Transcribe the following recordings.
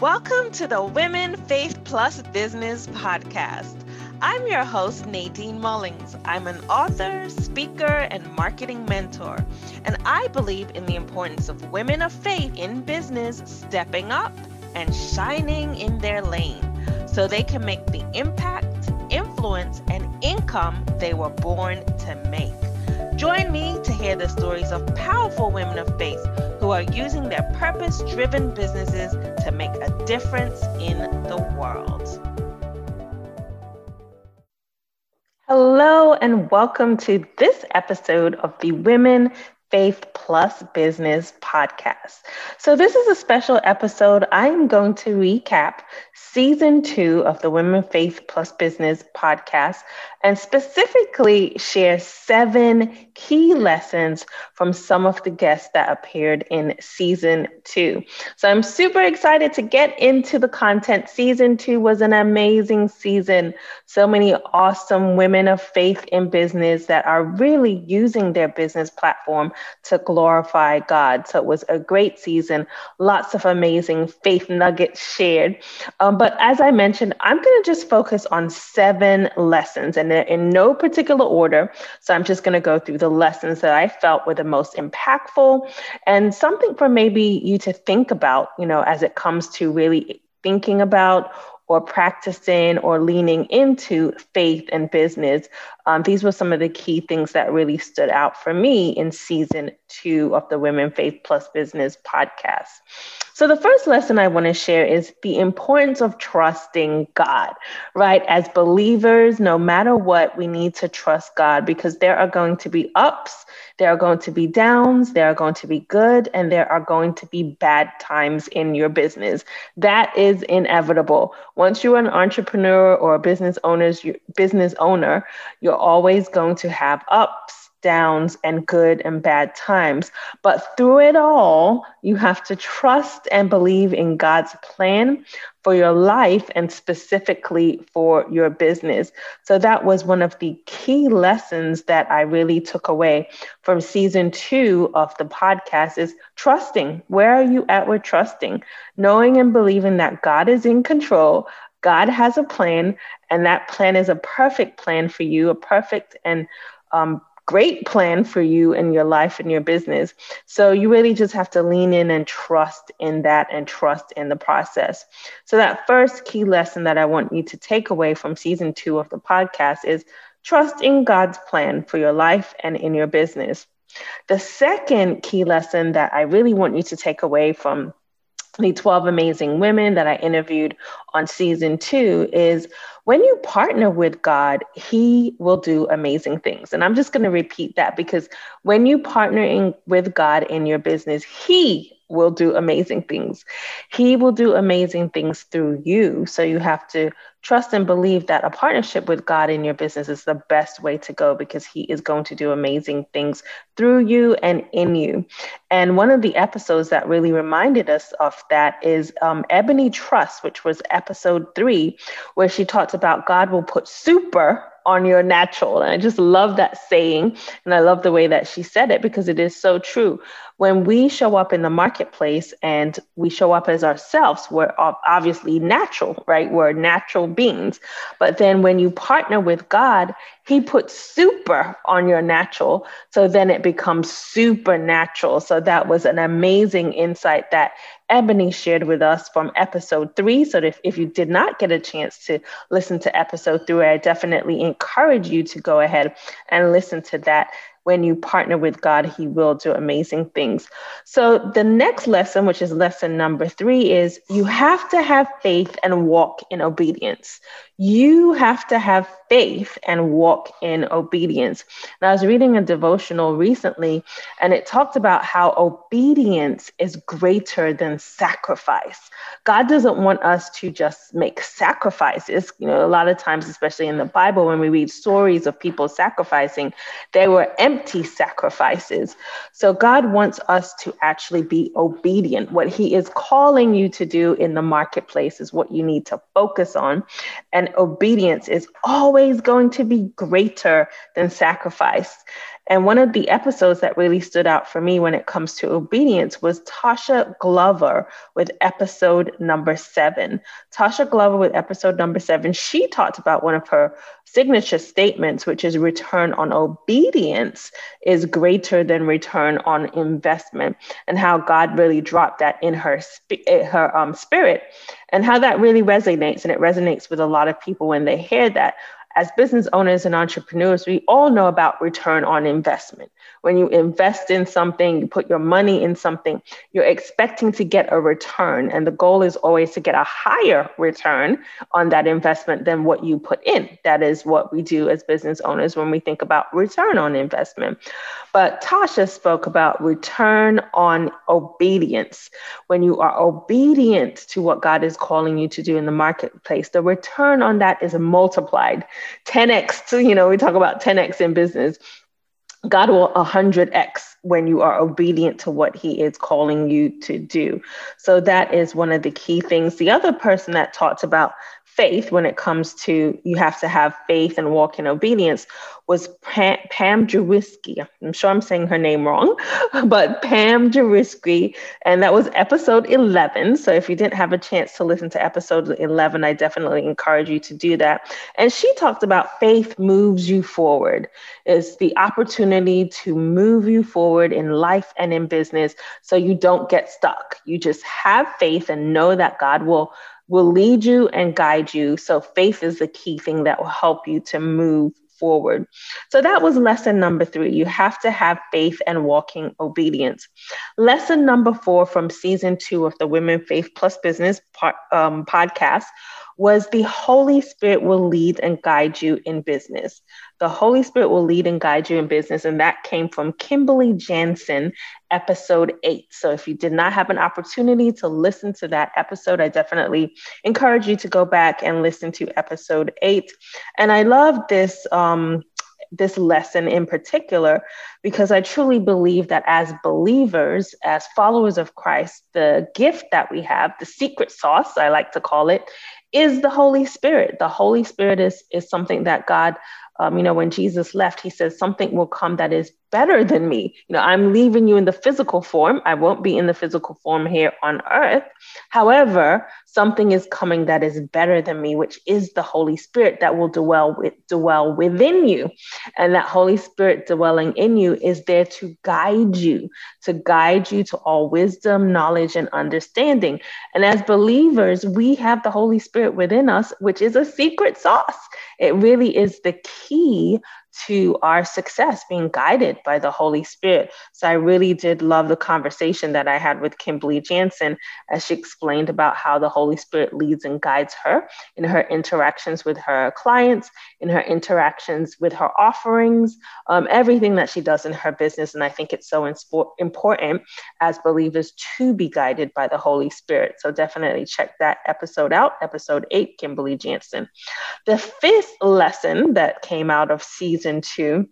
Welcome to the Women Faith Plus Business Podcast. I'm your host, Nadine Mullings. I'm an author, speaker, and marketing mentor, and I believe in the importance of women of faith in business stepping up and shining in their lane so they can make the impact, influence, and income they were born to make. Join me to hear the stories of powerful women of faith who are using their purpose driven businesses to make a difference in the world. Hello, and welcome to this episode of the Women Faith Plus Business podcast. So, this is a special episode. I am going to recap season two of the Women Faith Plus Business podcast and specifically share seven key lessons from some of the guests that appeared in season two. So I'm super excited to get into the content. Season two was an amazing season. So many awesome women of faith in business that are really using their business platform to glorify God. So it was a great season, lots of amazing faith nuggets shared. Um, but as I mentioned, I'm going to just focus on seven lessons. And they're in no particular order. So I'm just going to go through the lessons that I felt were the most impactful and something for maybe you to think about, you know, as it comes to really thinking about or practicing or leaning into faith and business. Um, these were some of the key things that really stood out for me in season two of the Women Faith Plus Business podcast. So, the first lesson I want to share is the importance of trusting God, right? As believers, no matter what, we need to trust God because there are going to be ups, there are going to be downs, there are going to be good, and there are going to be bad times in your business. That is inevitable. Once you're an entrepreneur or a business owner's business owner, you're always going to have ups downs and good and bad times. But through it all, you have to trust and believe in God's plan for your life and specifically for your business. So that was one of the key lessons that I really took away from season 2 of the podcast is trusting. Where are you at with trusting? Knowing and believing that God is in control, God has a plan, and that plan is a perfect plan for you, a perfect and um, great plan for you and your life and your business. So you really just have to lean in and trust in that and trust in the process. So, that first key lesson that I want you to take away from season two of the podcast is trust in God's plan for your life and in your business. The second key lesson that I really want you to take away from the 12 amazing women that I interviewed on season two is when you partner with God, He will do amazing things. And I'm just going to repeat that because when you partner in, with God in your business, He will do amazing things. He will do amazing things through you. So you have to trust and believe that a partnership with God in your business is the best way to go because He is going to do amazing things through you and in you. And one of the episodes that really reminded us of that is um, Ebony Trust, which was episode three, where she talked about God will put super on your natural. And I just love that saying. And I love the way that she said it because it is so true. When we show up in the marketplace and we show up as ourselves, we're obviously natural, right? We're natural beings. But then when you partner with God, He puts super on your natural. So then it becomes supernatural. So that was an amazing insight that Ebony shared with us from episode three. So if, if you did not get a chance to listen to episode three, I definitely encourage you to go ahead and listen to that when you partner with God, He will do amazing things. So, the next lesson, which is lesson number three, is you have to have faith and walk in obedience. You have to have faith and walk in obedience. And I was reading a devotional recently, and it talked about how obedience is greater than sacrifice. God doesn't want us to just make sacrifices. You know, a lot of times, especially in the Bible, when we read stories of people sacrificing, they were empty sacrifices. So God wants us to actually be obedient. What He is calling you to do in the marketplace is what you need to focus on. And obedience is always going to be greater than sacrifice. And one of the episodes that really stood out for me when it comes to obedience was Tasha Glover with episode number seven. Tasha Glover with episode number seven, she talked about one of her signature statements, which is return on obedience is greater than return on investment, and how God really dropped that in her, her um, spirit, and how that really resonates. And it resonates with a lot of people when they hear that as business owners and entrepreneurs, we all know about return on investment. When you invest in something, you put your money in something, you're expecting to get a return. And the goal is always to get a higher return on that investment than what you put in. That is what we do as business owners when we think about return on investment. But Tasha spoke about return on obedience. When you are obedient to what God is calling you to do in the marketplace, the return on that is multiplied 10x. You know, we talk about 10x in business. God will 100x when you are obedient to what He is calling you to do. So that is one of the key things. The other person that talked about faith when it comes to you have to have faith and walk in obedience was Pam, Pam. I'm sure I'm saying her name wrong, but Pam Jawisky. And that was episode 11. So if you didn't have a chance to listen to episode 11, I definitely encourage you to do that. And she talked about faith moves you forward. It's the opportunity to move you forward in life and in business so you don't get stuck. You just have faith and know that God will will lead you and guide you. So faith is the key thing that will help you to move forward. So that was lesson number three. You have to have faith and walking obedience. Lesson number four from season two of the Women Faith Plus Business um, podcast was the Holy Spirit will lead and guide you in business. The Holy Spirit will lead and guide you in business. And that came from Kimberly Jansen, episode eight. So if you did not have an opportunity to listen to that episode, I definitely encourage you to go back and listen to episode eight. And I love this. Um, this lesson in particular because I truly believe that as believers, as followers of Christ, the gift that we have, the secret sauce, I like to call it, is the Holy Spirit. The Holy Spirit is, is something that God, um, you know, when Jesus left, he says, something will come that is better than me. You know, I'm leaving you in the physical form. I won't be in the physical form here on earth. However, something is coming that is better than me, which is the Holy Spirit that will dwell with dwell within you. And that Holy Spirit dwelling in you is there to guide you, to guide you to all wisdom, knowledge, and understanding. And as believers, we have the Holy Spirit within us, which is a secret sauce. It really is the key to our success being guided by the Holy Spirit. So I really did love the conversation that I had with Kimberly Jansen as she explained about how the Holy Spirit leads and guides her in her interactions with her clients, in her interactions with her offerings, um, everything that she does in her business. And I think it's so inspo- important as believers to be guided by the Holy Spirit. So definitely check that episode out, episode eight, Kimberly Jansen. The fifth lesson that came out of season season two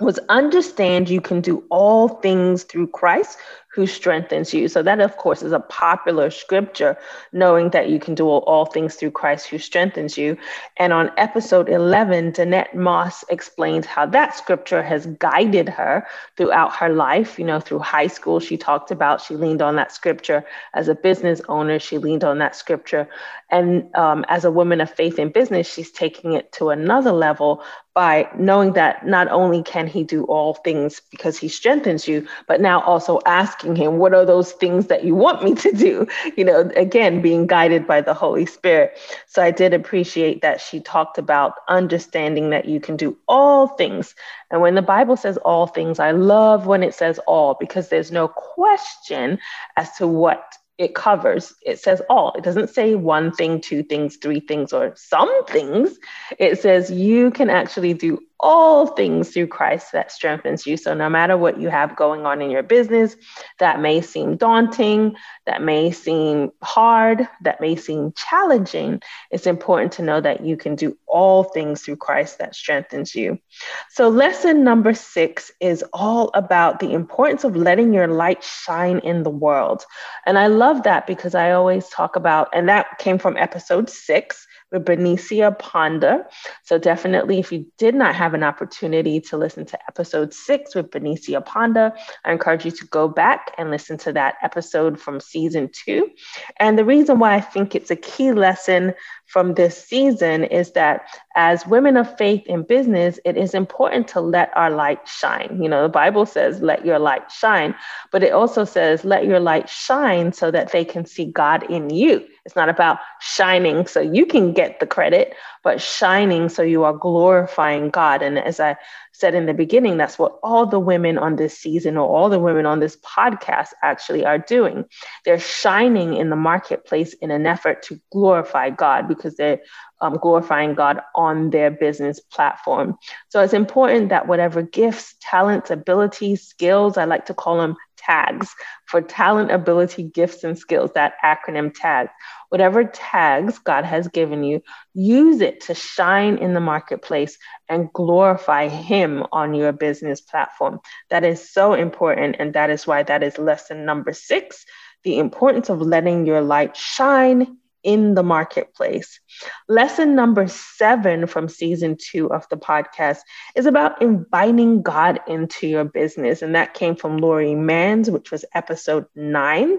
was understand you can do all things through Christ who strengthens you. So, that of course is a popular scripture, knowing that you can do all, things through Christ who strengthens you. And on episode 11, Danette Moss explained how that scripture has guided her throughout her life. You know, through high school, she talked about she leaned on that scripture. As a business owner, she leaned on that scripture. And um, as a woman of faith in business, she's taking it to another level by knowing that not only can he do all things because he strengthens you, but now also asking him, what are those things that you want me to do? You know, again, being guided by the Holy Spirit. So I did appreciate that she talked about understanding that you can do all things. And when the Bible says all things, I love when it says all because there's no question as to what it covers it says all it doesn't say one thing two things three things or some things it says you can actually do all things through Christ that strengthens you. So, no matter what you have going on in your business that may seem daunting, that may seem hard, that may seem challenging, it's important to know that you can do all things through Christ that strengthens you. So, lesson number six is all about the importance of letting your light shine in the world. And I love that because I always talk about, and that came from episode six Benicia Ponda. So, definitely, if you did not have an opportunity to listen to episode six with Benicia Ponda, I encourage you to go back and listen to that episode from season two. And the reason why I think it's a key lesson from this season is that as women of faith in business, it is important to let our light shine. You know, the Bible says, let your light shine, but it also says, let your light shine so that they can see God in you. It's not about shining so you can get the credit, but shining so you are glorifying God. And as I said in the beginning, that's what all the women on this season or all the women on this podcast actually are doing. They're shining in the marketplace in an effort to glorify God because they're um, glorifying God on their business platform. So it's important that whatever gifts, talents, abilities, skills, I like to call them tags for talent, ability, gifts, and skills, that acronym TAG. Whatever tags God has given you, use it to shine in the marketplace and glorify Him on your business platform. That is so important. And that is why that is lesson number six the importance of letting your light shine in the marketplace. Lesson number seven from season two of the podcast is about inviting God into your business. And that came from Lori Manns, which was episode nine.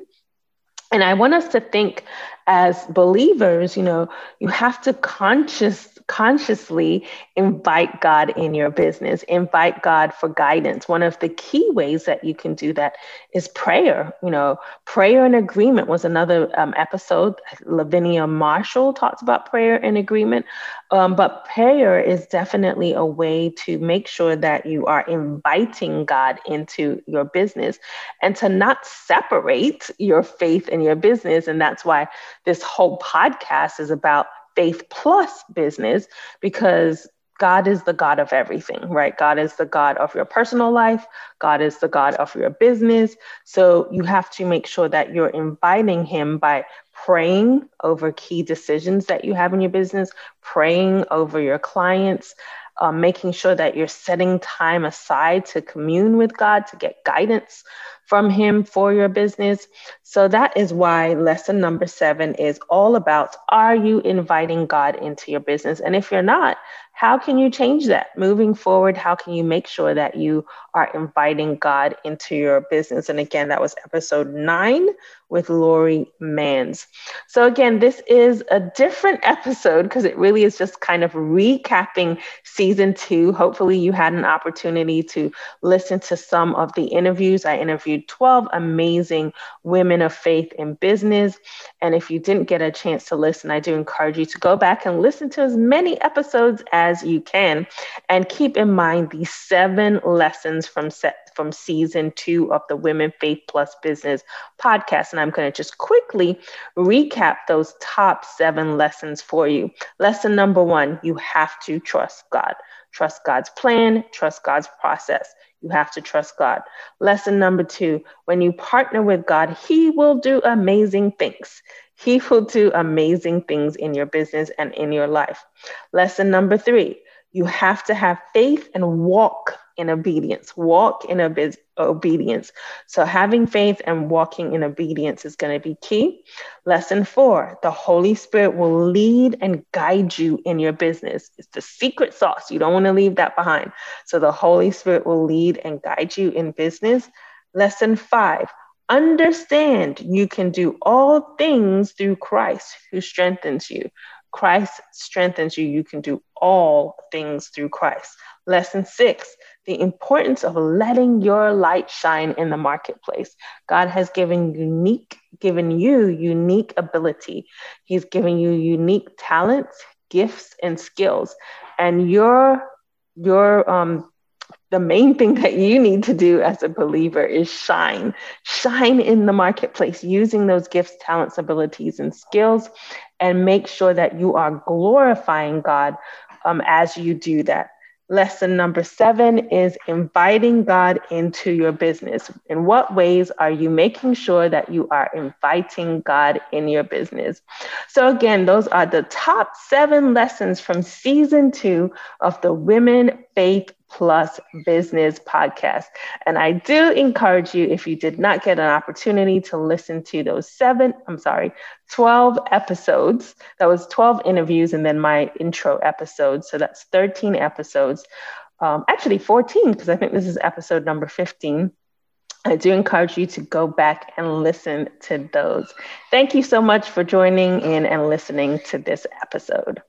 And I want us to think as believers, you know, you have to conscious consciously invite God in your business, invite God for guidance. One of the key ways that you can do that is prayer. You know, prayer and agreement was another um, episode. Lavinia Marshall talks about prayer and agreement. Um, but prayer is definitely a way to make sure that you are inviting God into your business and to not separate your faith and your business. And that's why this whole podcast is about faith plus business because God is the God of everything, right? God is the God of your personal life. God is the God of your business. So you have to make sure that you're inviting Him by praying over key decisions that you have in your business, praying over your clients, um, making sure that you're setting time aside to commune with God, to get guidance from Him for your business. So that is why lesson number seven is all about are you inviting God into your business? And if you're not, how can you change that moving forward? How can you make sure that you are inviting God into your business? And again, that was episode nine with Lori Manns So, again, this is a different episode because it really is just kind of recapping season two. Hopefully, you had an opportunity to listen to some of the interviews. I interviewed 12 amazing women of faith in business. And if you didn't get a chance to listen, I do encourage you to go back and listen to as many episodes as you can. And keep in mind the seven lessons from set from season two of the Women Faith Plus Business podcast. And I'm going to just quickly recap those top seven lessons for you. Lesson number one you have to trust God. Trust God's plan, trust God's process. You have to trust God. Lesson number two when you partner with God, He will do amazing things. He will do amazing things in your business and in your life. Lesson number three you have to have faith and walk in obedience. Walk in ob- obedience. So, having faith and walking in obedience is going to be key. Lesson four the Holy Spirit will lead and guide you in your business. It's the secret sauce. You don't want to leave that behind. So, the Holy Spirit will lead and guide you in business. Lesson five understand you can do all things through Christ who strengthens you. Christ strengthens you. You can do all things through Christ. Lesson six, the importance of letting your light shine in the marketplace. God has given unique, given you unique ability. He's given you unique talents, gifts, and skills. And your your um the main thing that you need to do as a believer is shine. Shine in the marketplace using those gifts, talents, abilities, and skills, and make sure that you are glorifying God um, as you do that. Lesson number seven is inviting God into your business. In what ways are you making sure that you are inviting God in your business? So, again, those are the top seven lessons from season two of the Women Faith Plus Business podcast. And I do encourage you, if you did not get an opportunity to listen to those seven, I'm sorry, 12 episodes, that was 12 interviews and then my intro episode. So that's 13 episodes. Um, actually, 14, because I think this is episode number 15. I do encourage you to go back and listen to those. Thank you so much for joining in and listening to this episode.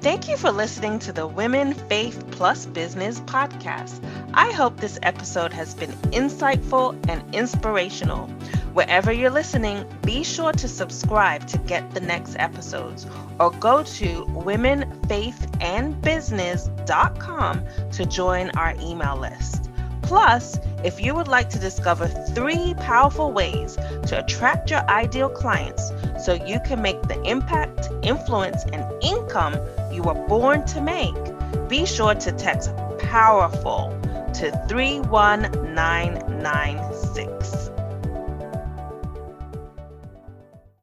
Thank you for listening to the Women Faith Plus Business podcast. I hope this episode has been insightful and inspirational. Wherever you're listening, be sure to subscribe to get the next episodes or go to womenfaithandbusiness.com to join our email list. Plus, if you would like to discover three powerful ways to attract your ideal clients so you can make the impact, influence, and income you were born to make, be sure to text POWERFUL to 31996.